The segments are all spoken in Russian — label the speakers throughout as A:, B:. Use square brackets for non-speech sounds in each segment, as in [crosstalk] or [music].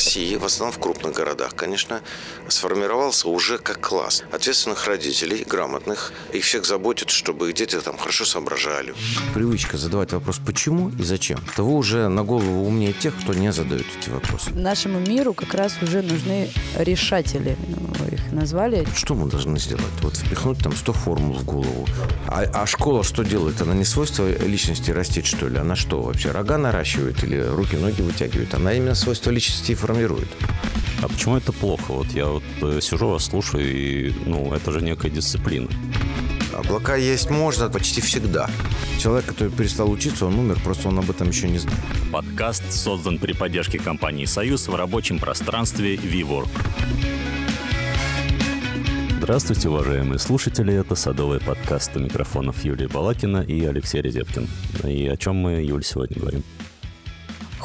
A: России, в основном в крупных городах, конечно, сформировался уже как класс ответственных родителей, грамотных. Их всех заботит, чтобы их дети там хорошо соображали.
B: Привычка задавать вопрос «почему» и «зачем». Того уже на голову умнее тех, кто не задает эти вопросы.
C: Нашему миру как раз уже нужны решатели, вы их назвали.
B: Что мы должны сделать? Вот впихнуть там 100 формул в голову. А, а школа что делает? Она не свойство личности растить, что ли? Она что вообще, рога наращивает или руки-ноги вытягивает? Она именно свойства личности и формирует.
D: А почему это плохо? Вот я вот э, сижу вас слушаю, и ну, это же некая дисциплина.
B: Облака есть можно почти всегда. Человек, который перестал учиться, он умер, просто он об этом еще не знает.
D: Подкаст создан при поддержке компании «Союз» в рабочем пространстве «Виворк». Здравствуйте, уважаемые слушатели. Это садовый подкаст у микрофонов Юлия Балакина и Алексей Резеткин. И о чем мы, Юль, сегодня говорим?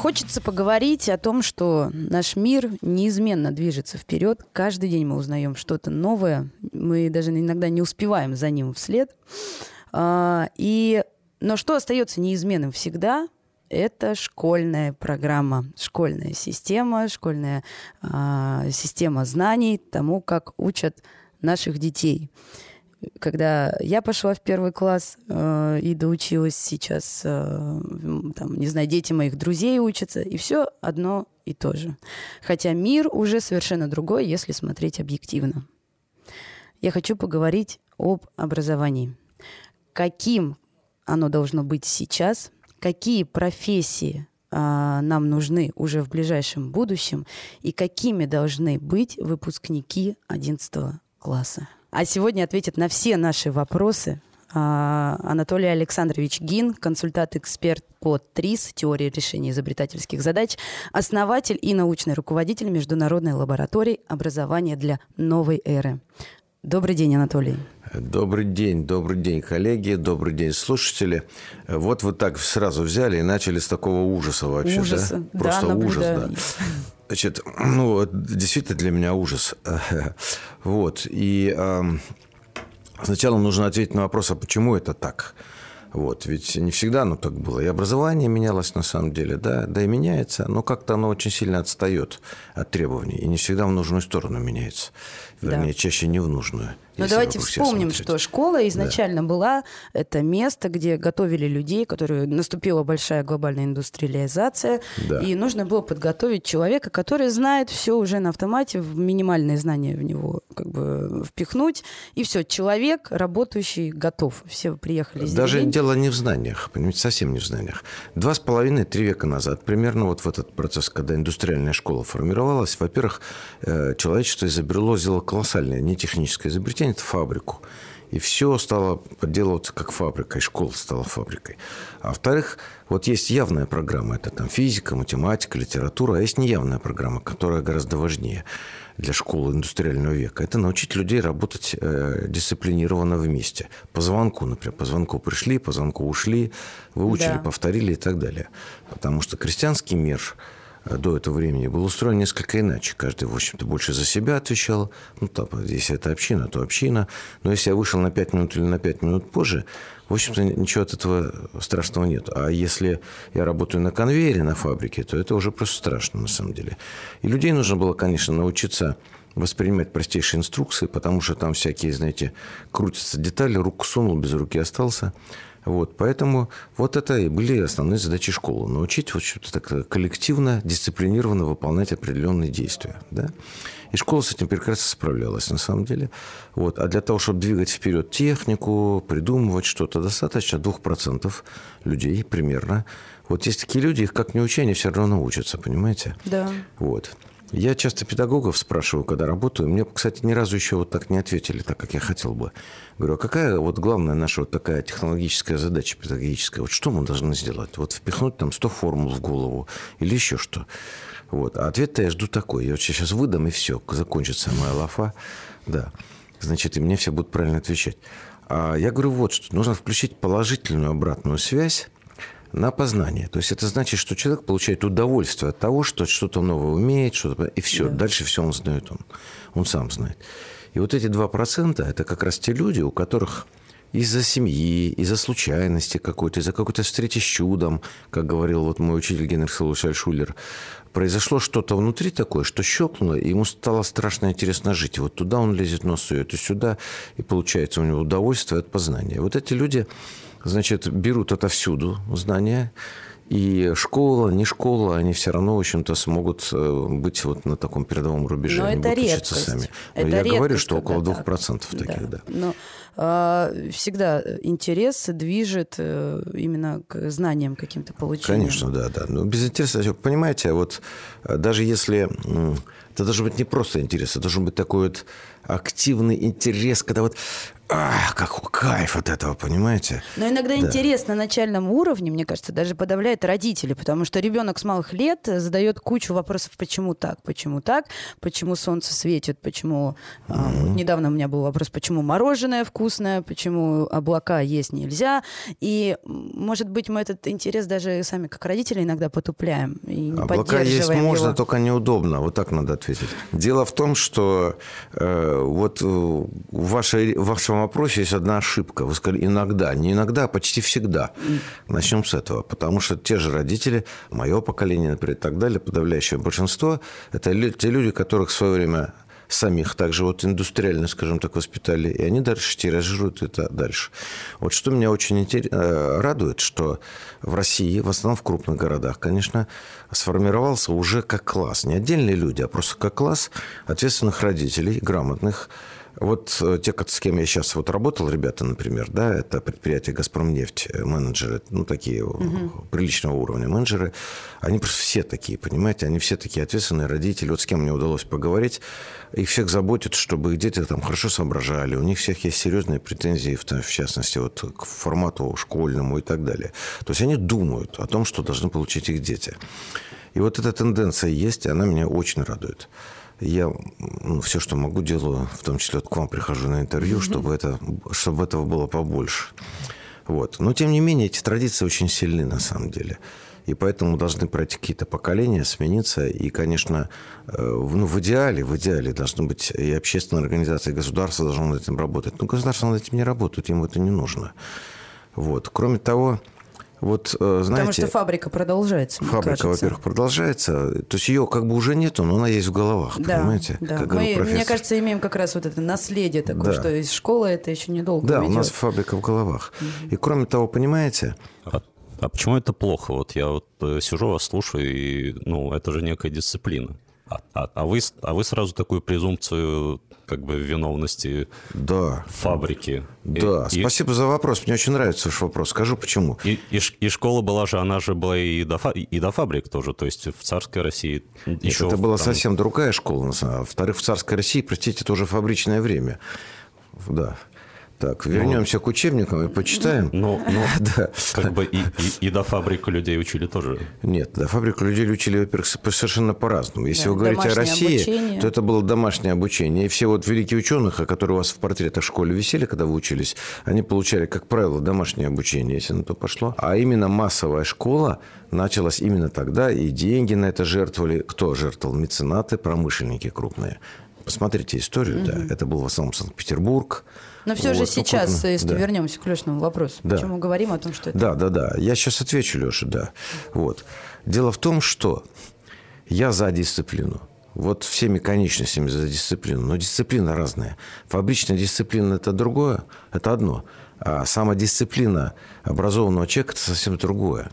C: Хочется поговорить о том, что наш мир неизменно движется вперед. Каждый день мы узнаем что-то новое. Мы даже иногда не успеваем за ним вслед. А, и... Но что остается неизменным всегда, это школьная программа, школьная система, школьная э, система знаний тому, как учат наших детей. Когда я пошла в первый класс э, и доучилась сейчас, э, там, не знаю, дети моих друзей учатся, и все одно и то же. Хотя мир уже совершенно другой, если смотреть объективно. Я хочу поговорить об образовании. Каким оно должно быть сейчас, какие профессии а, нам нужны уже в ближайшем будущем и какими должны быть выпускники 11 класса. А сегодня ответит на все наши вопросы а, Анатолий Александрович Гин, консультант-эксперт по ТРИС, теории решения изобретательских задач, основатель и научный руководитель Международной лаборатории образования для новой эры. Добрый день, Анатолий.
B: Добрый день, добрый день, коллеги, добрый день, слушатели. Вот вы так сразу взяли и начали с такого ужаса вообще,
C: ужаса.
B: да? Просто
C: да,
B: ужас, да. Значит, ну, действительно для меня ужас. [laughs] Вот. И э, сначала нужно ответить на вопрос, а почему это так? Вот, ведь не всегда оно так было. И образование менялось на самом деле, да, да и меняется, но как-то оно очень сильно отстает от требований. И не всегда в нужную сторону меняется. Вернее, да. чаще не в нужную.
C: Но давайте вспомним, что школа изначально да. была это место, где готовили людей, которые наступила большая глобальная индустриализация, да. и нужно было подготовить человека, который знает все уже на автомате, минимальные знания в него как бы впихнуть, и все, человек работающий готов. Все приехали из
B: Даже дело не в знаниях, понимаете, совсем не в знаниях. Два с половиной-три века назад, примерно вот в этот процесс, когда индустриальная школа формировалась, во-первых, э, человечество изобрело, сделало колоссальное не техническое изобретение, тянет фабрику. И все стало подделываться как фабрика, и школа стала фабрикой. А во-вторых, вот есть явная программа, это там физика, математика, литература, а есть неявная программа, которая гораздо важнее для школы индустриального века. Это научить людей работать э, дисциплинированно вместе. По звонку, например, по звонку пришли, по звонку ушли, выучили, да. повторили и так далее. Потому что крестьянский мир – до этого времени был устроен несколько иначе. Каждый, в общем-то, больше за себя отвечал. Ну, там, если это община, то община. Но если я вышел на 5 минут или на 5 минут позже, в общем-то, ничего от этого страшного нет. А если я работаю на конвейере на фабрике, то это уже просто страшно, на самом деле. И людей нужно было, конечно, научиться воспринимать простейшие инструкции, потому что там всякие, знаете, крутятся детали, руку сунул, без руки остался. Вот, поэтому вот это и были основные задачи школы. Научить вот что-то так коллективно, дисциплинированно выполнять определенные действия. Да? И школа с этим прекрасно справлялась, на самом деле. Вот. А для того, чтобы двигать вперед технику, придумывать что-то, достаточно 2% людей примерно. Вот есть такие люди, их как не учи, они все равно научатся, понимаете?
C: Да.
B: Вот. Я часто педагогов спрашиваю, когда работаю. Мне, кстати, ни разу еще вот так не ответили, так как я хотел бы. Говорю, а какая вот главная наша вот такая технологическая задача педагогическая? Вот что мы должны сделать? Вот впихнуть там 100 формул в голову или еще что? Вот. А ответ-то я жду такой. Я вот сейчас выдам, и все, закончится моя лафа. Да. Значит, и мне все будут правильно отвечать. А я говорю вот что. Нужно включить положительную обратную связь на познание. То есть это значит, что человек получает удовольствие от того, что что-то новое умеет, что-то и все. Да. Дальше все он знает, он, он сам знает. И вот эти 2% – это как раз те люди, у которых из-за семьи, из-за случайности какой-то, из-за какой-то встречи с чудом, как говорил вот мой учитель Генрих Салушаль Шулер, произошло что-то внутри такое, что щелкнуло, и ему стало страшно интересно жить. Вот туда он лезет нос сует, и сюда, и получается у него удовольствие от познания. Вот эти люди, значит, берут отовсюду знания, и школа, не школа, они все равно, в общем-то, смогут э, быть вот на таком передовом рубеже.
C: Но
B: они
C: это
B: будут
C: редкость.
B: учиться сами. Но
C: Это
B: я говорю,
C: редкость,
B: что около
C: когда
B: 2%
C: так.
B: таких, да.
C: Но а, всегда интерес движет э, именно к знаниям каким-то получениям.
B: Конечно, да, да. Но без интереса, понимаете, вот э, даже если... Это должен быть не просто интерес, это должен быть такой вот активный интерес, когда вот... Ах, как кайф от этого, понимаете?
C: Но иногда интерес на начальном уровне, мне кажется, даже подавляет родителей, потому что ребенок с малых лет задает кучу вопросов, почему так, почему так, почему солнце светит, почему... а, вот недавно у меня был вопрос, почему мороженое вкусное, почему облака есть нельзя. И, может быть, мы этот интерес даже сами как родители иногда потупляем и не
B: Облака есть
C: поддерживаем
B: можно,
C: его.
B: только неудобно. Вот так надо ответить. Дело в том, что э, вот э, в, вашей, в вашем вопросе есть одна ошибка. Вы сказали иногда. Не иногда, а почти всегда. Начнем с этого. Потому что те же родители, мое поколение, например, и так далее, подавляющее большинство, это те люди, которых в свое время самих также вот индустриально, скажем так, воспитали, и они дальше тиражируют это дальше. Вот что меня очень э, радует, что в России, в основном в крупных городах, конечно, сформировался уже как класс. Не отдельные люди, а просто как класс ответственных родителей, грамотных. Вот э, те, с кем я сейчас вот работал, ребята, например, да, это предприятие «Газпромнефть», э, менеджеры, ну, такие э, приличного уровня менеджеры, они просто все такие, понимаете, они все такие ответственные родители. Вот с кем мне удалось поговорить, их всех заботит, чтобы их дети там хорошо соображали, у них всех есть серьезные претензии, в, в частности, вот к формату школьному и так далее. То есть они думают о том, что должны получить их дети. И вот эта тенденция есть, и она меня очень радует. Я ну, все, что могу, делаю, в том числе вот к вам прихожу на интервью, чтобы, это, чтобы этого было побольше. Вот. Но, тем не менее, эти традиции очень сильны на самом деле. И поэтому должны пройти какие-то поколения, смениться. И, конечно, э, в- ну, в идеале, в идеале должны быть и общественные организации, и государство должно над этим работать. Но государство над этим не работает, ему это не нужно. Вот. Кроме того, вот, э, знаете...
C: Потому что фабрика продолжается, мне
B: Фабрика,
C: кажется.
B: во-первых, продолжается. То есть ее как бы уже нету, но она есть в головах,
C: Да,
B: понимаете?
C: да.
B: Как
C: Мы, мне кажется, имеем как раз вот это наследие такое,
B: Да.
C: что из школы это еще недолго
B: Да, у
C: уйдет.
B: нас фабрика в головах. И кроме того, понимаете,
D: А, а почему это плохо? Вот я вот э, сижу, вас слушаю, и, ну, это же некая дисциплина. А, а- а вы, а вы сразу такую презумпцию как бы виновности
B: да,
D: фабрики. И-
B: да.
D: и,
B: Спасибо за вопрос. Мне очень нравится ваш вопрос. Скажу почему.
D: И, и и школа была же, она же была и до, фа- и до фабрик тоже, то есть в царской России
B: Нет,
D: еще...
B: это была
D: там-
B: совсем другая школа. Во-вторых, в царской России, простите, это уже фабричное время. Да. Так, вернемся к учебникам и почитаем.
D: Ну, ну [laughs]
B: Да.
D: как бы и, и, и до фабрик людей учили тоже.
B: Нет, да, фабрику людей учили, во-первых, совершенно по-разному. Если
C: Да,
B: вы говорите о России,
C: обучение.
B: то это было домашнее обучение. И все вот великие ученые, которые у вас в портретах в школе висели, когда вы учились, они получали, как правило, домашнее обучение, если на то пошло. А именно массовая школа началась именно тогда, и деньги на это жертвовали. Кто жертвовал? Меценаты, промышленники крупные. Посмотрите историю, да. Это был в основном Санкт-Петербург.
C: Но все же
B: Вот, ну,
C: сейчас,
B: крупно.
C: если
B: Да.
C: вернемся к Лешному вопросу,
B: Да.
C: почему мы говорим о том, что это...
B: Да, да, да. Я сейчас отвечу, Леша, да. Вот. Дело в том, что я за дисциплину. Вот всеми конечностями за дисциплину. Но дисциплина разная. Фабричная дисциплина – это другое, это одно. А самодисциплина образованного человека – это совсем другое.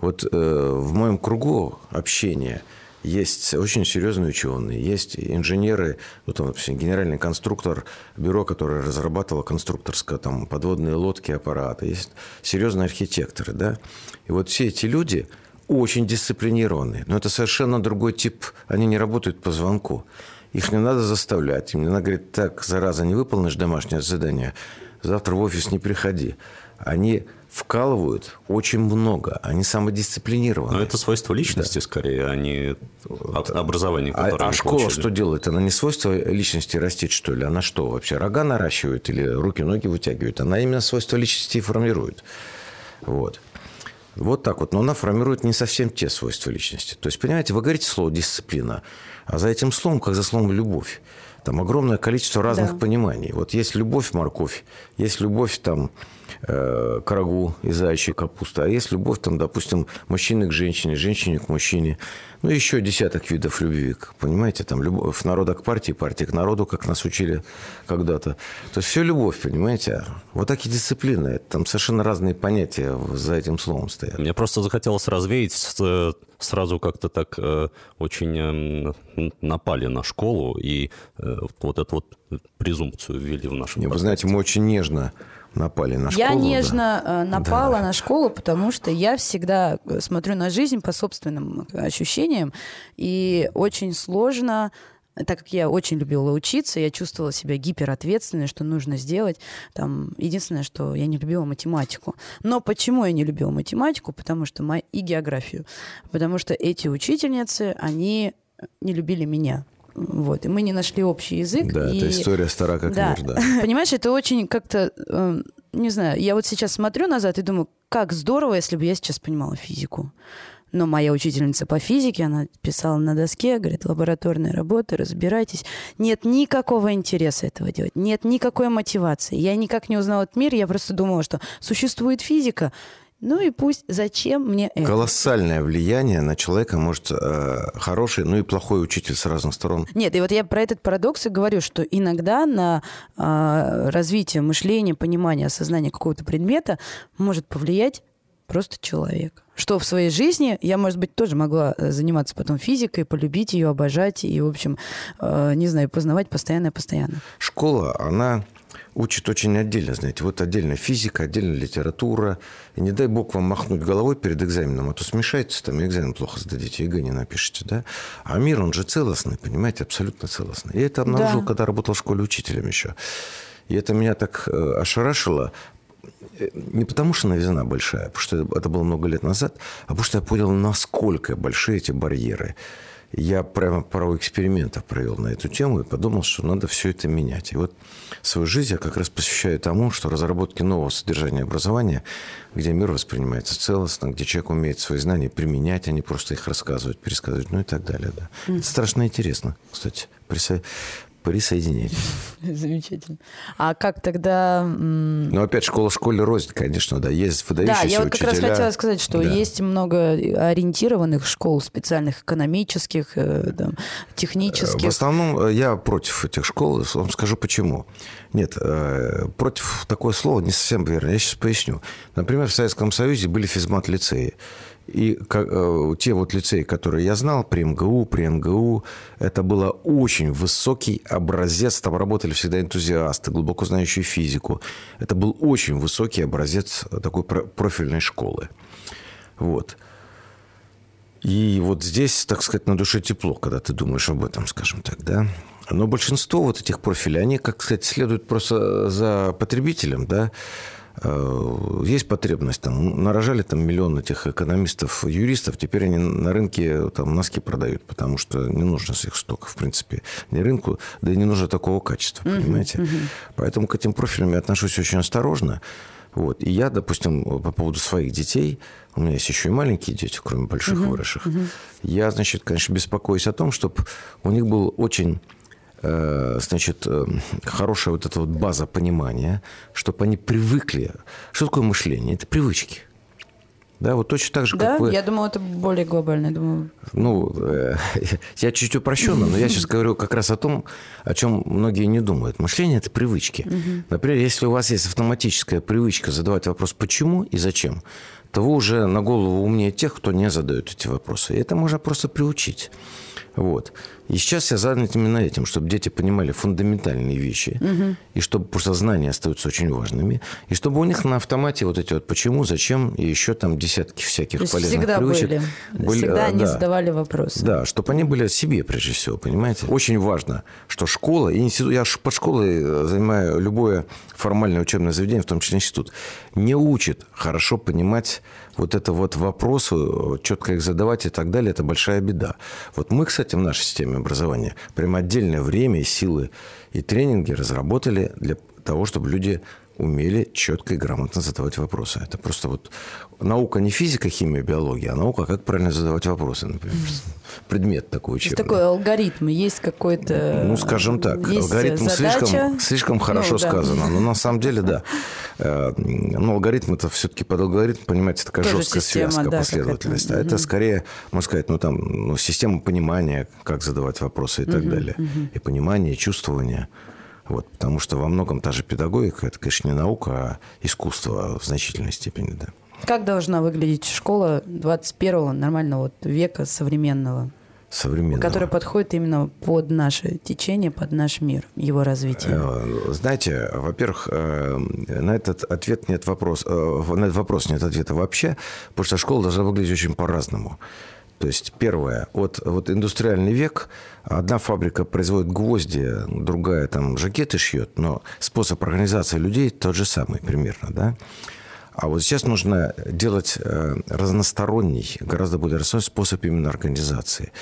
B: Вот э, в моем кругу общения есть очень серьезные ученые, есть инженеры, вот там, допустим, генеральный конструктор бюро, которое разрабатывало конструкторское, там, подводные лодки, аппараты, есть серьезные архитекторы, да. И вот все эти люди очень дисциплинированные, но это совершенно другой тип, они не работают по звонку. Их не надо заставлять, им не надо говорить, так, зараза, не выполнишь домашнее задание, завтра в офис не приходи. Они вкалывают очень много, они самодисциплинированы.
D: Но это свойство личности скорее, а не образование,
B: А,
D: которое
B: а
D: они
B: школа
D: получили.
B: что делает? Она не свойство личности растить, что ли? Она что вообще, рога наращивает или руки-ноги вытягивает? Она именно свойства личности и формирует. Вот. Вот так вот. Но она формирует не совсем те свойства личности. То есть, понимаете, вы говорите слово «дисциплина», а за этим словом, как за словом «любовь». Там огромное количество разных
C: Да.
B: пониманий. Вот есть любовь морковь, есть любовь там э, к рагу и зайчьей капусты, а есть любовь там, допустим, мужчины к женщине, женщине к мужчине. Ну, еще десяток видов любви, понимаете, там любовь народа к партии, партия к народу, как нас учили когда-то. То есть все любовь, понимаете. Вот такие дисциплины, там совершенно разные понятия за этим словом стоят.
D: Мне просто захотелось развеять, э, сразу как-то так э, очень н- напали на школу и э, вот эту вот презумпцию ввели в
B: Не, Вы знаете, мы очень нежно напали на школу.
C: Я
B: да.
C: нежно э, напала на школу, потому что я всегда э, смотрю на жизнь по собственным э, ощущениям, и очень сложно так как я очень любила учиться, я чувствовала себя гиперответственной, что нужно сделать. Там, единственное, что я не любила математику. Но почему я не любила математику? Потому что мо- и географию. Потому что эти учительницы, они не любили меня. Вот. И мы не нашли общий язык.
B: Да,
C: и...
B: это история стара как
C: Да.
B: мир, да. [laughs]
C: Понимаешь, это очень как-то, э, не знаю, я вот сейчас смотрю назад и думаю, как здорово, если бы я сейчас понимала физику. Но моя учительница по физике, она писала на доске, говорит, лабораторные работы, разбирайтесь. Нет никакого интереса этого делать, нет никакой мотивации. Я никак не узнала этот мир, я просто думала, что существует физика, ну и пусть, зачем мне это?
B: Колоссальное влияние на человека может э, хороший, ну и плохой учитель с разных сторон.
C: Нет, и вот я про этот парадокс и говорю, что иногда на а, развитие мышления, понимания, осознания какого-то предмета может повлиять просто человек. Что в своей жизни я, может быть, тоже могла э, заниматься потом физикой, полюбить ее, обожать и, в общем, э, не знаю, познавать постоянно-постоянно.
B: Школа, она учит очень отдельно, знаете. Вот отдельно физика, отдельно литература. И не дай бог вам махнуть головой перед экзаменом, а то смешается, там и экзамен плохо сдадите, ЕГЭ не напишите, да? А мир, он же целостный, понимаете, абсолютно целостный. Я это обнаружил,
C: Да.
B: когда работал в школе учителем еще. И это меня так э, ошарашило, Э, не потому что новизна большая, потому что это было много лет назад, а потому что я понял, насколько большие эти барьеры. Я прямо пару экспериментов провел на эту тему и подумал, что надо все это менять. И вот свою жизнь я как раз посвящаю тому, что разработке нового содержания образования, где мир воспринимается целостно, где человек умеет свои знания применять, а не просто их рассказывать, пересказывать, ну и так далее. Да. Это страшно интересно, кстати. Присо- Присоединяйтесь. [laughs]
C: Замечательно. А как тогда...
B: Но опять школа школе рознь, конечно, да. Есть
C: Да,
B: выдающиеся
C: я вот как раз хотела сказать, что
B: Да.
C: есть много ориентированных школ специальных, экономических, э, там, технических.
B: В основном э, я против этих школ. Вам скажу почему. Нет, э, против такое слово не совсем верно. Я сейчас поясню. Например, в Советском Союзе были физмат-лицеи. И э, те вот лицеи, которые я знал, при МГУ, при НГУ, это было очень высокий образец. Там работали всегда энтузиасты, глубоко знающие физику. Это был очень высокий образец такой про- профильной школы. Вот. И вот здесь, так сказать, на душе тепло, когда ты думаешь об этом, скажем так, да. Но большинство вот этих профилей, они, как сказать, следуют просто за потребителем, да. Э, Есть потребность, там, нарожали там миллион этих экономистов, юристов, теперь они на рынке там носки продают, потому что не нужно их стока, в принципе, не рынку, да и не нужно такого качества, понимаете. Поэтому к этим профилям я отношусь очень осторожно. Вот. И я, допустим, по поводу своих детей, у меня есть еще и маленькие дети, кроме больших выросших, я, значит, конечно, беспокоюсь о том, чтобы у них был очень значит, э, хорошая вот эта вот база понимания, чтобы они привыкли. Что такое мышление? Это привычки. Да, вот точно так же,
C: Да,
B: как вы...
C: я думала, это более глобально. Я думаю,
B: Ну, э, [laughs] я чуть упрощенно, но я сейчас говорю как раз о том, о чем многие не думают. Мышление – это привычки. Например, если у вас есть автоматическая привычка задавать вопрос «почему» и «зачем», то вы уже на голову умнее тех, кто не задает эти вопросы. И это можно просто приучить. Вот. И сейчас я занят именно этим, чтобы дети понимали фундаментальные вещи, и чтобы просто знания остаются очень важными, и чтобы у них на автомате вот эти вот почему, зачем, и еще там десятки всяких
C: то
B: полезных
C: всегда
B: привычек.
C: были.
B: были,
C: Всегда
B: а,
C: они
B: да.
C: задавали вопросы.
B: Да, чтобы они были о себе прежде всего, понимаете? Очень важно, что школа и институт, я под школой э, занимаю любое формальное учебное заведение, в том числе институт, не учит хорошо понимать вот это вот вопросы, э, четко их задавать и так далее, это большая беда. Вот мы, кстати, в нашей системе образования. Прямо отдельное время и силы и тренинги разработали для того, чтобы люди умели четко и грамотно задавать вопросы. Это просто вот наука не физика, химия, биология, а наука, как правильно задавать вопросы, например. Предмет такой учебный.
C: Есть такой алгоритм, есть какой-то...
B: Ну, скажем так, алгоритм
C: задача.
B: слишком, слишком хорошо
C: Ну, да.
B: сказано. Но на самом деле, да. [laughs] Э, Ну, алгоритм это все-таки под алгоритм, понимаете, такая
C: Тоже
B: жесткая
C: система,
B: связка,
C: да,
B: последовательность. А это скорее, можно сказать, ну, там, ну, система понимания, как задавать вопросы и так далее. И понимание, и чувствование. Вот, потому что во многом та же педагогика, это, конечно, не наука, а искусство в значительной степени, да.
C: Как должна выглядеть школа 21-го нормального вот века современного,
B: Современного.
C: которая подходит именно под наше течение, под наш мир, его развитие?
B: Э, Знаете, во-первых, э, на этот ответ нет вопрос, э, на этот вопрос нет ответа вообще, потому что школа должна выглядеть очень по-разному. То есть, первое, вот, вот индустриальный век, одна фабрика производит гвозди, другая там жакеты шьет, но способ организации людей тот же самый примерно, да? А вот сейчас нужно делать э, разносторонний, гораздо более разносторонний способ именно организации.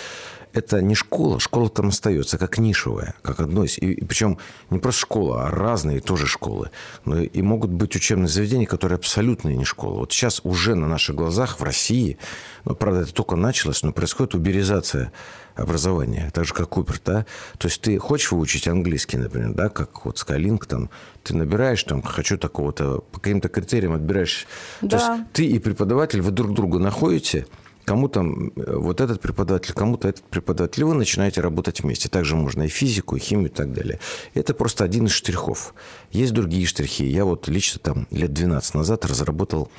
B: Это не школа, школа там остается как нишевая, как одно из... И, и причем не просто школа, а разные тоже школы. Но и могут быть учебные заведения, которые абсолютно не школа. Вот сейчас уже на наших глазах в России, ну, правда, это только началось, но происходит уберизация образования, так же, как Купер, да? То есть ты хочешь выучить английский, например, да, как вот Skylink, там, ты набираешь, там, хочу такого-то, по каким-то критериям отбираешь. То
C: Да.
B: есть ты и преподаватель, вы друг друга находите, кому-то вот этот преподаватель, кому-то этот преподаватель, и вы начинаете работать вместе. Также можно и физику, и химию, и так далее. Это просто один из штрихов. Есть другие штрихи. Я вот лично там лет 12 назад разработал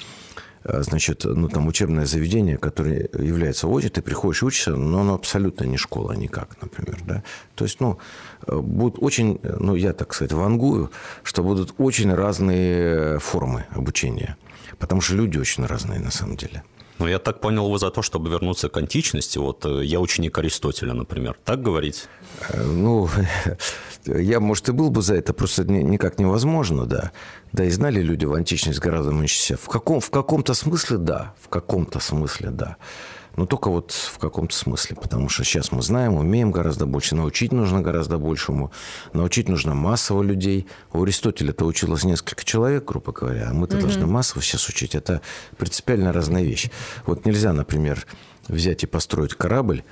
B: э, значит, ну, там учебное заведение, которое является ОЗИ, ты приходишь учишься, но оно абсолютно не школа никак, например, да. То есть, ну, э, будут очень, э, ну, я, так сказать, вангую, что будут очень разные формы обучения, потому что люди очень разные на самом деле.
D: Ну, я так понял, вы за то, чтобы вернуться к античности. Вот э, я ученик Аристотеля, например. Так говорить?
B: Э, Ну, [laughs] я, может, и был бы за это, просто ни- никак невозможно, да. Да, и знали люди в античность гораздо меньше себя. В, каком, в каком-то смысле, да. В каком-то смысле, да. Но только вот в каком-то смысле, потому что сейчас мы знаем, умеем гораздо больше, научить нужно гораздо большему, научить нужно массово людей. У Аристотеля-то училось несколько человек, грубо говоря, а мы-то должны массово сейчас учить. Это принципиально разная вещь. Вот нельзя, например, взять и построить корабль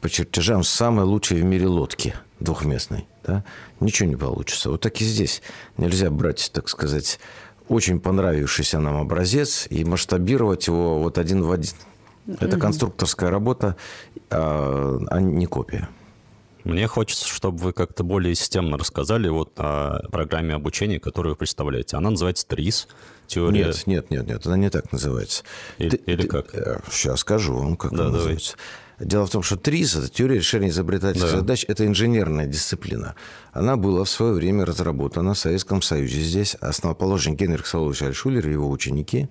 B: по чертежам самой лучшей в мире лодки двухместной. Да? Ничего не получится. Вот так и здесь. Нельзя брать, так сказать, очень понравившийся нам образец и масштабировать его вот один в один. Это конструкторская работа, а а не копия.
D: Мне хочется, чтобы вы как-то более системно рассказали вот о программе обучения, которую вы представляете. Она называется ТРИС. Теория...
B: Нет, нет, нет, нет, она не так называется.
D: Или- или как?
B: Сейчас скажу вам, как
D: Да,
B: она
D: давай.
B: называется. Дело в том, что ТРИЗ – это теория решения изобретательских
D: Да.
B: задач, это инженерная дисциплина. Она была в свое время разработана в Советском Союзе здесь, основоположник Генрих Солович Альшулер и его ученики, э,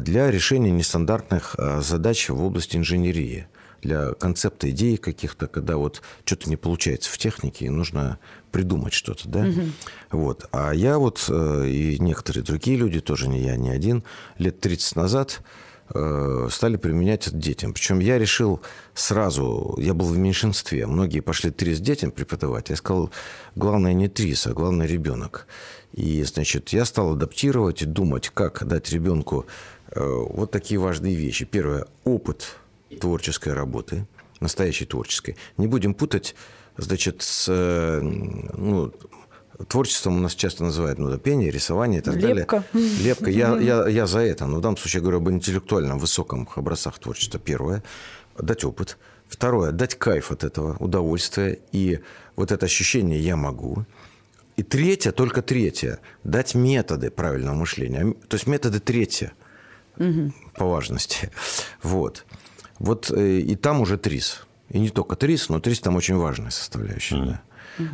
B: для решения нестандартных э, задач в области инженерии для концепта идей каких-то, когда вот что-то не получается в технике, и нужно придумать что-то, да? Вот. А я вот э, и некоторые другие люди, тоже не я, не один, лет 30 назад э, стали применять это детям. Причем я решил сразу, я был в меньшинстве, многие пошли трис детям преподавать. Я сказал, главное не трис, а главное ребенок. И, значит, я стал адаптировать и думать, как дать ребенку э, вот такие важные вещи. Первое, опыт творческой работы, настоящей творческой. Не будем путать, значит, с э, ну, творчеством у нас часто называют ну, да, пение, рисование и так
C: Лепка.
B: далее. Лепка. Я, я, я за это. Но в данном случае я говорю об интеллектуальном, высоком образцах творчества. Первое. Дать опыт. Второе. Дать кайф от этого, удовольствие. И вот это ощущение «я могу». И третье, только третье. Дать методы правильного мышления. То есть методы третье по важности. Вот. Вот э, и там уже ТРИС. И не только ТРИС, но ТРИС там очень важная составляющая. да.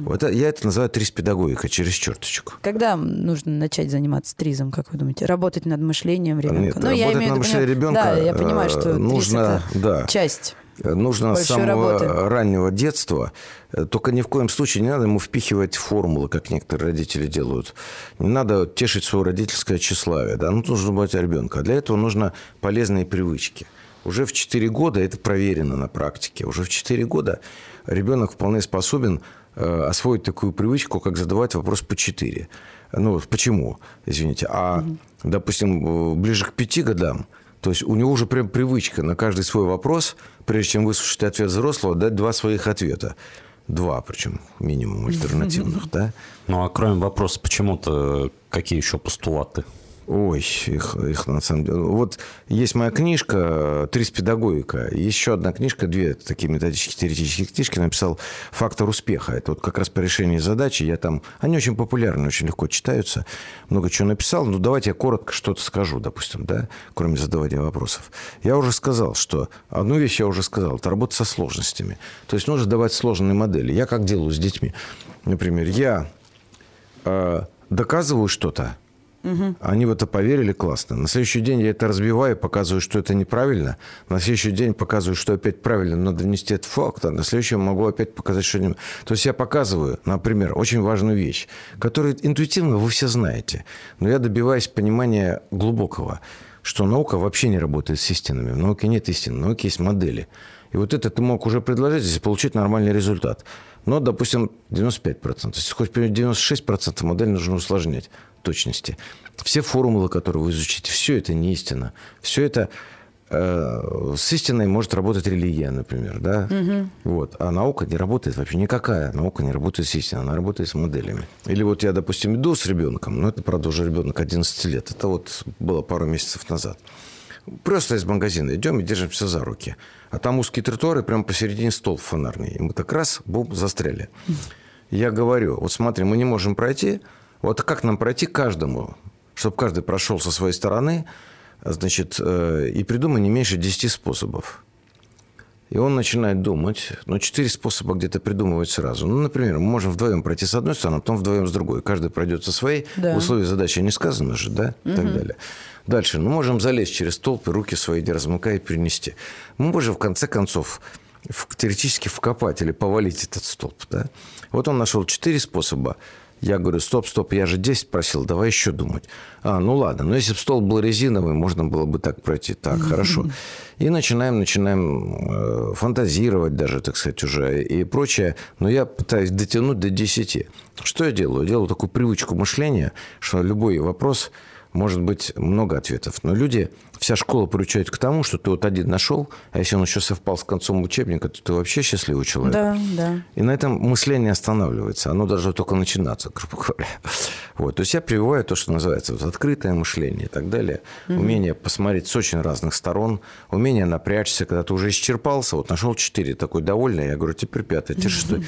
B: Вот это- я это называю ТРИС-педагогика через черточку.
C: Когда нужно начать заниматься тризом, как вы думаете? Работать над мышлением ребенка?
B: Нет, работать над
C: в виду,
B: мышлением ребенка,
C: Да, я понимаю, что
B: э, нужно,
C: это
B: да.
C: часть.
B: Нужно с самого
C: работы.
B: раннего детства, э, только ни в коем случае не надо ему впихивать формулы, как некоторые родители делают. Не надо тешить свое родительское тщеславие. Да? Ну, нужно быть ребенка. А для этого нужно полезные привычки. уже в 4 года, это проверено на практике, уже в 4 года ребенок вполне способен э, освоить такую привычку, как задавать вопрос по 4. Ну, почему, извините. А, угу. допустим, э, ближе к 5 годам, то есть у него уже прям привычка на каждый свой вопрос, прежде чем выслушать ответ взрослого, дать два своих ответа. Два, причем минимум альтернативных, [laughs] да?
D: Ну, а кроме вопроса, почему-то какие еще постулаты?
B: Ой, их, их на самом деле... Вот есть моя книжка «Три с педагогика». Еще одна книжка, две такие методические, теоретические книжки написал «Фактор успеха». Это вот как раз по решению задачи. Я там... Они очень популярны, очень легко читаются. Много чего написал. Ну, давайте я коротко что-то скажу, допустим, да, кроме задавания вопросов. Я уже сказал, что... Одну вещь я уже сказал. Это работа со сложностями. То есть нужно давать сложные модели. Я как делаю с детьми. Например, я э, доказываю что-то, Угу. Они в это поверили классно. На следующий день я это разбиваю, показываю, что это неправильно. На следующий день показываю, что опять правильно, но донести этот факт. А на следующий могу опять показать, что не... То есть я показываю, например, очень важную вещь, которую интуитивно вы все знаете. Но я добиваюсь понимания глубокого, что наука вообще не работает с истинами. В науке нет истин, в науке есть модели. И вот это ты мог уже предложить здесь получить нормальный результат. Но, допустим, 95%. Если принять 96%, модель нужно усложнять точности. Все формулы, которые вы изучите, все это не истина. Все это э, с истиной может работать религия, например, да? Угу. Вот. А наука не работает вообще никакая. Наука не работает с истиной, она работает с моделями. Или вот я, допустим, иду с ребенком, но это, правда, уже ребенок 11 лет. Это вот было пару месяцев назад. Просто из магазина идем и держимся за руки. А там узкие тротуары, прямо посередине столб фонарный. И мы так раз, бум, застряли. Я говорю, вот смотри, мы не можем пройти, вот как нам пройти каждому, чтобы каждый прошел со своей стороны, значит, э, и придумай не меньше 10 способов. И он начинает думать, но четыре способа где-то придумывать сразу. Ну, например, мы можем вдвоем пройти с одной стороны, а потом вдвоем с другой. Каждый пройдет со своей. Да. Условия задачи не сказано же, да? И так далее. Дальше. Мы можем залезть через столб и руки свои не размыкая и принести. Мы можем, в конце концов, теоретически вкопать или повалить этот столб. Да? Вот он нашел четыре способа я говорю, стоп, стоп, я же 10 просил, давай еще думать. А, ну ладно, но если бы стол был резиновый, можно было бы так пройти. Так, хорошо. И начинаем, начинаем э, фантазировать даже, так сказать, уже и прочее. Но я пытаюсь дотянуть до 10. Что я делаю? Я делаю такую привычку мышления, что любой вопрос может быть много ответов. Но люди, вся школа приучает к тому, что ты вот один нашел, а если он еще совпал с концом учебника, то ты вообще счастливый человек.
C: Да, да.
B: И на этом мышление останавливается. Оно должно только начинаться, [laughs] грубо говоря. Вот. То есть я прививаю то, что называется вот открытое мышление и так далее. Угу. Умение посмотреть с очень разных сторон. Умение напрячься, когда ты уже исчерпался. Вот нашел четыре, такой довольный. Я говорю, теперь пятый, теперь шестой.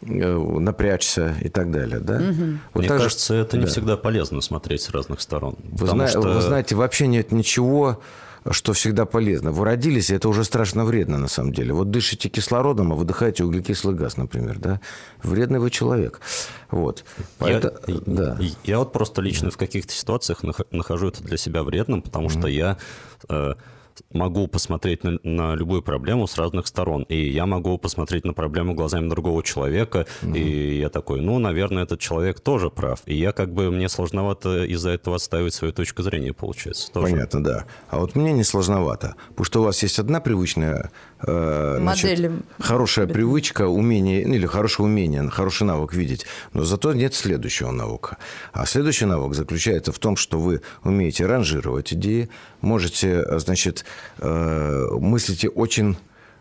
B: Э, напрячься и так далее. Да? Угу.
D: Вот Мне кажется, же, это не да. всегда полезно смотреть с разных сторон.
B: Вы, зна- что... вы знаете, вообще нет ничего, что всегда полезно. Вы родились, и это уже страшно вредно на самом деле. Вот дышите кислородом, а выдыхаете углекислый газ, например. Да? Вредный вы человек. Вот.
D: Поэтому, я, да. я вот просто лично в каких-то ситуациях нахожу это для себя вредным, потому mm что я э, могу посмотреть на, на любую проблему с разных сторон. И я могу посмотреть на проблему глазами другого человека, угу. и я такой, ну, наверное, этот человек тоже прав. И я как бы, мне сложновато из-за этого отставить свою точку зрения, получается.
B: Тоже. Понятно, да. А вот мне не сложновато, потому что у вас есть одна привычная э, значит, хорошая привычка, умение, ну, или хорошее умение, хороший навык видеть, но зато нет следующего навыка. А следующий навык заключается в том, что вы умеете ранжировать идеи, можете, значит, э, мыслите очень,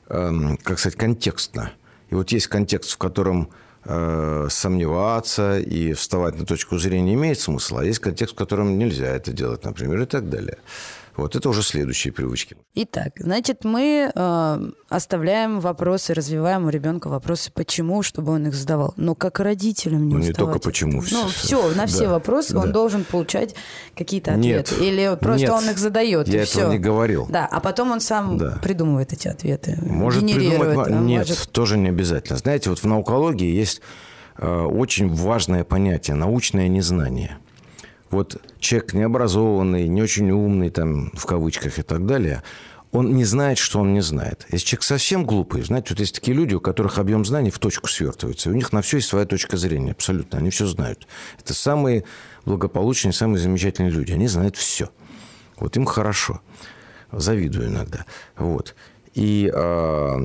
B: эм, как сказать, контекстно. И вот есть контекст, в котором э, сомневаться и вставать на точку зрения имеет смысл, а есть контекст, в котором нельзя это делать, например, и так далее. Вот это уже следующие привычки.
C: Итак, значит, мы э, оставляем вопросы, развиваем у ребенка вопросы, почему, чтобы он их задавал. Но как родителям не Ну,
B: не только почему.
C: Ну, все, на все да, вопросы да. он должен получать какие-то ответы. Нет, Или просто нет, он их задает.
B: Я
C: и
B: этого
C: все.
B: не говорил.
C: Да, а потом он сам да. придумывает эти ответы.
B: Может придумать. Нет, может... тоже не обязательно. Знаете, вот в наукологии есть э, очень важное понятие научное незнание вот человек необразованный, не очень умный, там, в кавычках и так далее, он не знает, что он не знает. Если человек совсем глупый, знаете, вот есть такие люди, у которых объем знаний в точку свертывается. И у них на все есть своя точка зрения, абсолютно. Они все знают. Это самые благополучные, самые замечательные люди. Они знают все. Вот им хорошо. Завидую иногда. Вот и, э,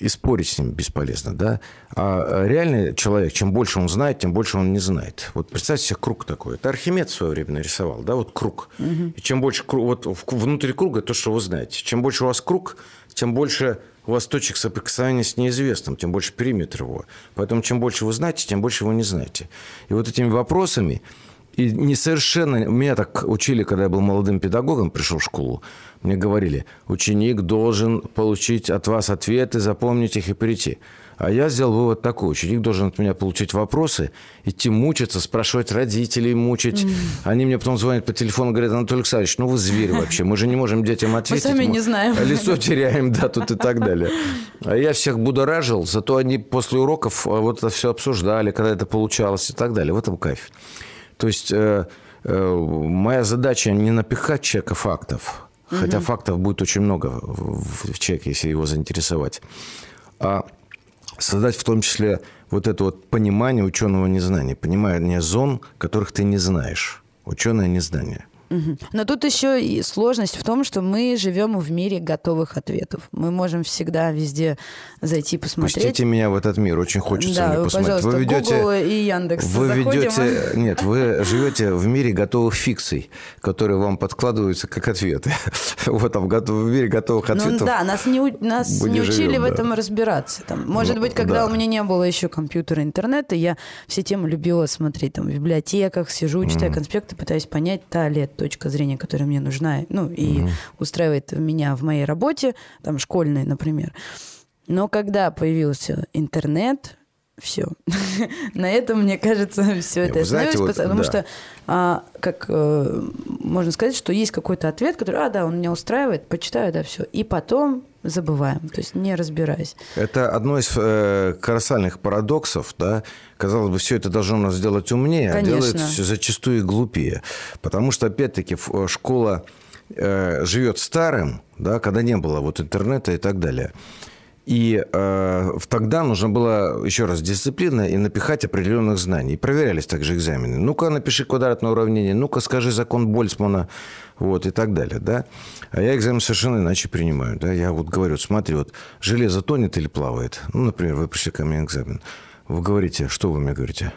B: и спорить с ним бесполезно, да. А реальный человек, чем больше он знает, тем больше он не знает. Вот представьте себе круг такой. Это Архимед в свое время нарисовал, да, вот круг. Угу. И чем больше вот внутри круга то, что вы знаете. Чем больше у вас круг, тем больше у вас точек соприкосновения с неизвестным, тем больше периметр его. Поэтому чем больше вы знаете, тем больше вы не знаете. И вот этими вопросами и не совершенно... Меня так учили, когда я был молодым педагогом, пришел в школу. Мне говорили, ученик должен получить от вас ответы, запомнить их и прийти. А я сделал вывод такой. Ученик должен от меня получить вопросы, идти мучиться, спрашивать родителей, мучить. Mm. Они мне потом звонят по телефону, говорят, Анатолий Александрович, ну вы зверь [laughs] вообще, мы же не можем детям ответить. Мы
C: сами не знаем.
B: Лицо теряем, да, тут и так далее. А я всех будоражил, зато они после уроков а, вот это все обсуждали, когда это получалось и так далее. В этом кайф. То есть э, э, моя задача не напихать человека фактов, угу. хотя фактов будет очень много в, в человеке, если его заинтересовать, а создать в том числе вот это вот понимание ученого незнания, понимание зон, которых ты не знаешь. Ученое незнание –
C: но тут еще и сложность в том, что мы живем в мире готовых ответов. Мы можем всегда везде зайти посмотреть.
B: Пустите меня в этот мир, очень хочется
C: да,
B: мне посмотреть.
C: Пожалуйста, вы ведете, Google и Яндекс.
B: Вы Заходим. ведете, нет, вы живете в мире готовых фикций, которые вам подкладываются как ответы. [laughs] Вот там в мире готовых ну ответов.
C: Ну да, нас не, нас не учили живем, в этом да. разбираться. Там, может ну, быть, когда да. у меня не было еще компьютера, интернета, я все темы любила смотреть там в библиотеках, сижу, читаю конспекты, пытаюсь понять, та ли это точка зрения, которая мне нужна, ну, и угу. устраивает меня в моей работе, там, школьной, например. Но когда появился интернет, все. [laughs] На этом, мне кажется, [laughs] все это остановилось, вот, потому да. что, а, как э, можно сказать, что есть какой-то ответ, который, а, да, он меня устраивает, почитаю, да, все. И потом забываем, то есть не разбираясь.
B: Это одно из э, колоссальных парадоксов, да. Казалось бы, все это должно нас сделать умнее, Конечно. а делает зачастую глупее. Потому что, опять-таки, э, школа э, живет старым, да, когда не было вот интернета и так далее. И э, тогда нужно было, еще раз, дисциплина и напихать определенных знаний. И проверялись также экзамены. Ну-ка, напиши квадратное уравнение, ну-ка, скажи закон Больцмана, вот, и так далее, да. А я экзамен совершенно иначе принимаю, да. Я вот говорю, смотри, вот железо тонет или плавает? Ну, например, вы пришли ко мне экзамен. Вы говорите, что вы мне говорите?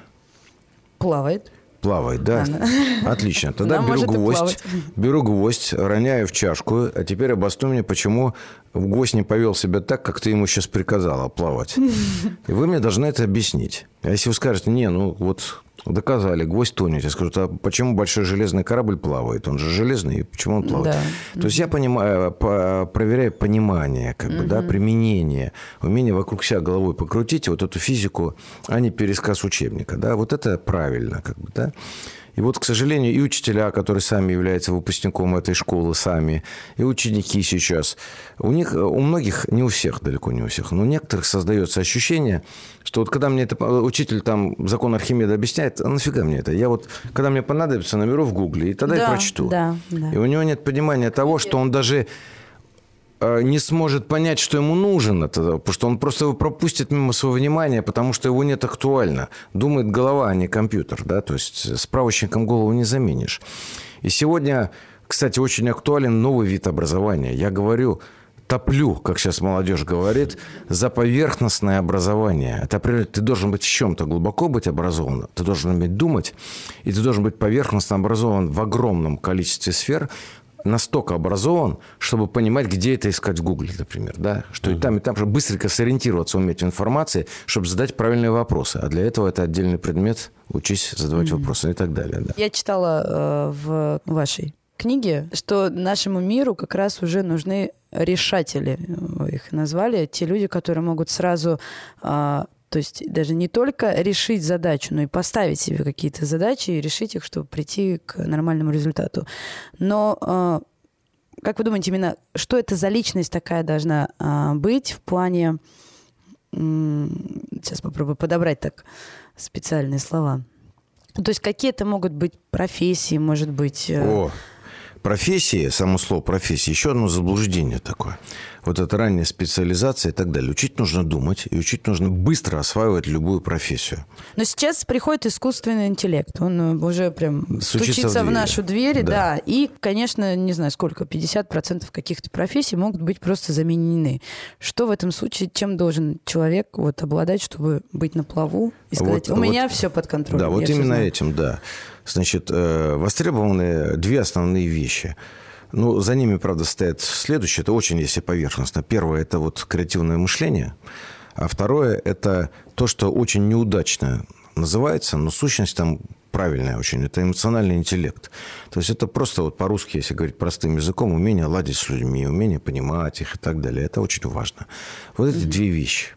C: Плавает.
B: Плавает, да? Она... Отлично. Тогда Она беру гвоздь, беру гвоздь, роняю в чашку, а теперь обоснуй мне, почему гость не повел себя так, как ты ему сейчас приказала плавать. [laughs] И вы мне должны это объяснить. А если вы скажете, не, ну вот доказали, гвоздь тонет. Я скажу, а почему большой железный корабль плавает? Он же железный, почему он плавает? Да. То есть я понимаю, по, проверяю понимание, как бы, да, применение, умение вокруг себя головой покрутить, вот эту физику, а не пересказ учебника. Да? Вот это правильно, как бы, да. И вот, к сожалению, и учителя, которые сами являются выпускником этой школы, сами, и ученики сейчас, у них, у многих, не у всех, далеко не у всех, но у некоторых создается ощущение, что вот когда мне это учитель там закон Архимеда объясняет, а нафига мне это? Я вот, когда мне понадобится, наберу в гугле, и тогда да, я прочту.
C: Да, да.
B: И у него нет понимания того, что он даже не сможет понять, что ему нужен это, потому что он просто его пропустит мимо своего внимания, потому что его нет актуально. Думает голова, а не компьютер, да, то есть справочником голову не заменишь. И сегодня, кстати, очень актуален новый вид образования. Я говорю, топлю, как сейчас молодежь говорит, за поверхностное образование. Это ты должен быть в чем-то глубоко быть образован, ты должен уметь думать, и ты должен быть поверхностно образован в огромном количестве сфер, настолько образован, чтобы понимать, где это искать в Гугле, например, да, что uh-huh. и там, и там, чтобы быстренько сориентироваться, уметь в информации, чтобы задать правильные вопросы. А для этого это отдельный предмет, учись задавать uh-huh. вопросы и так далее. Да.
C: Я читала э, в вашей книге, что нашему миру как раз уже нужны решатели, их назвали, те люди, которые могут сразу э, то есть даже не только решить задачу, но и поставить себе какие-то задачи и решить их, чтобы прийти к нормальному результату. Но э, как вы думаете, именно что это за личность такая должна э, быть в плане... Сейчас попробую подобрать так специальные слова. То есть какие это могут быть профессии, может быть...
B: Э... О, профессии, само слово профессии, еще одно заблуждение такое. Вот это ранняя специализация и так далее. Учить нужно думать, и учить нужно быстро осваивать любую профессию.
C: Но сейчас приходит искусственный интеллект. Он э, уже прям стучится, стучится в, в нашу дверь, да. да. И, конечно, не знаю сколько, 50% каких-то профессий могут быть просто заменены. Что в этом случае, чем должен человек вот обладать, чтобы быть на плаву и сказать, вот, у вот, меня все под контролем?
B: Да, вот именно этим, да. Значит, э, востребованы две основные вещи – ну, за ними, правда, стоят следующее. Это очень, если поверхностно. Первое – это вот креативное мышление. А второе – это то, что очень неудачно называется, но сущность там правильная очень. Это эмоциональный интеллект. То есть это просто вот по-русски, если говорить простым языком, умение ладить с людьми, умение понимать их и так далее. Это очень важно. Вот эти mm-hmm. две вещи.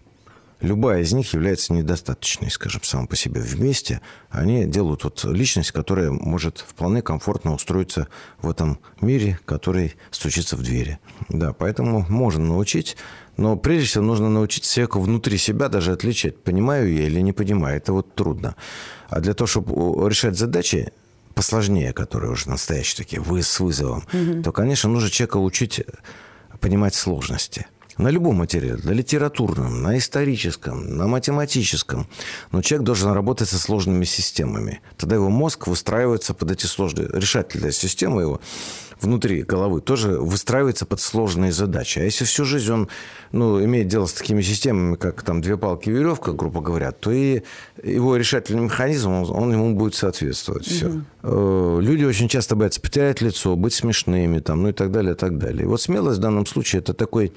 B: Любая из них является недостаточной, скажем, сам по себе. Вместе они делают вот личность, которая может вполне комфортно устроиться в этом мире, который стучится в двери. Да, поэтому можно научить, но прежде всего нужно научить человека внутри себя даже отличать, понимаю я или не понимаю. Это вот трудно. А для того, чтобы решать задачи, посложнее, которые уже настоящие такие, вы с вызовом, угу. то, конечно, нужно человека учить понимать сложности – на любом материале, на литературном, на историческом, на математическом. Но человек должен работать со сложными системами. Тогда его мозг выстраивается под эти сложные... Решательная система его внутри головы тоже выстраивается под сложные задачи. А если всю жизнь он ну, имеет дело с такими системами, как там две палки и веревка, грубо говоря, то и его решательный механизм, он, он ему будет соответствовать. Все. Угу. Люди очень часто боятся потерять лицо, быть смешными, там, ну и так далее, и так далее. И вот смелость в данном случае это такой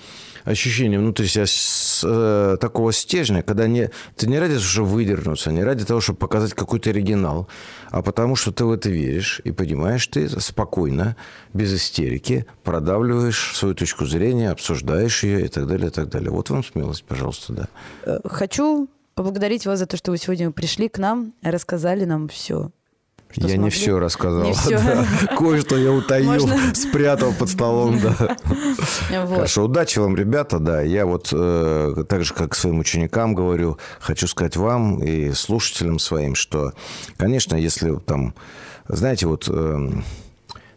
B: ощущение внутри себя с, э, такого стержня, когда не, ты не ради того, чтобы выдернуться, не ради того, чтобы показать какой-то оригинал, а потому что ты в это веришь и понимаешь, ты спокойно, без истерики продавливаешь свою точку зрения, обсуждаешь ее и так далее, и так далее. Вот вам смелость, пожалуйста, да.
C: Э, хочу поблагодарить вас за то, что вы сегодня пришли к нам, рассказали нам все
B: что я смогли? не все рассказал. Не [laughs] все. Да. Кое-что я утаил, Можно? спрятал под столом, да. [laughs] Вот. Хорошо, удачи вам, ребята, да. Я вот э, так же, как своим ученикам говорю, хочу сказать вам и слушателям своим, что, конечно, если там, знаете, вот... Э,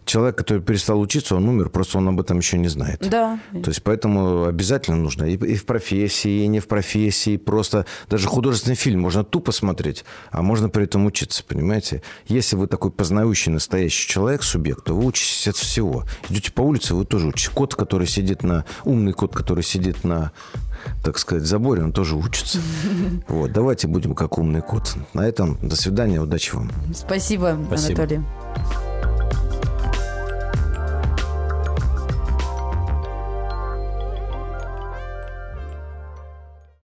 B: человек, который перестал учиться, он умер, просто он об этом еще не знает.
C: Да.
B: То есть поэтому обязательно нужно и, и в профессии, и не в профессии, просто даже художественный фильм можно тупо смотреть, а можно при этом учиться, понимаете? Если вы такой познающий настоящий человек, субъект, то вы учитесь от всего. Идете по улице, вы тоже учитесь. Кот, который сидит на... Умный кот, который сидит на так сказать, заборе, он тоже учится. [laughs] Вот, давайте будем как умный кот. На этом до свидания, удачи вам.
C: Спасибо, Спасибо. Анатолий.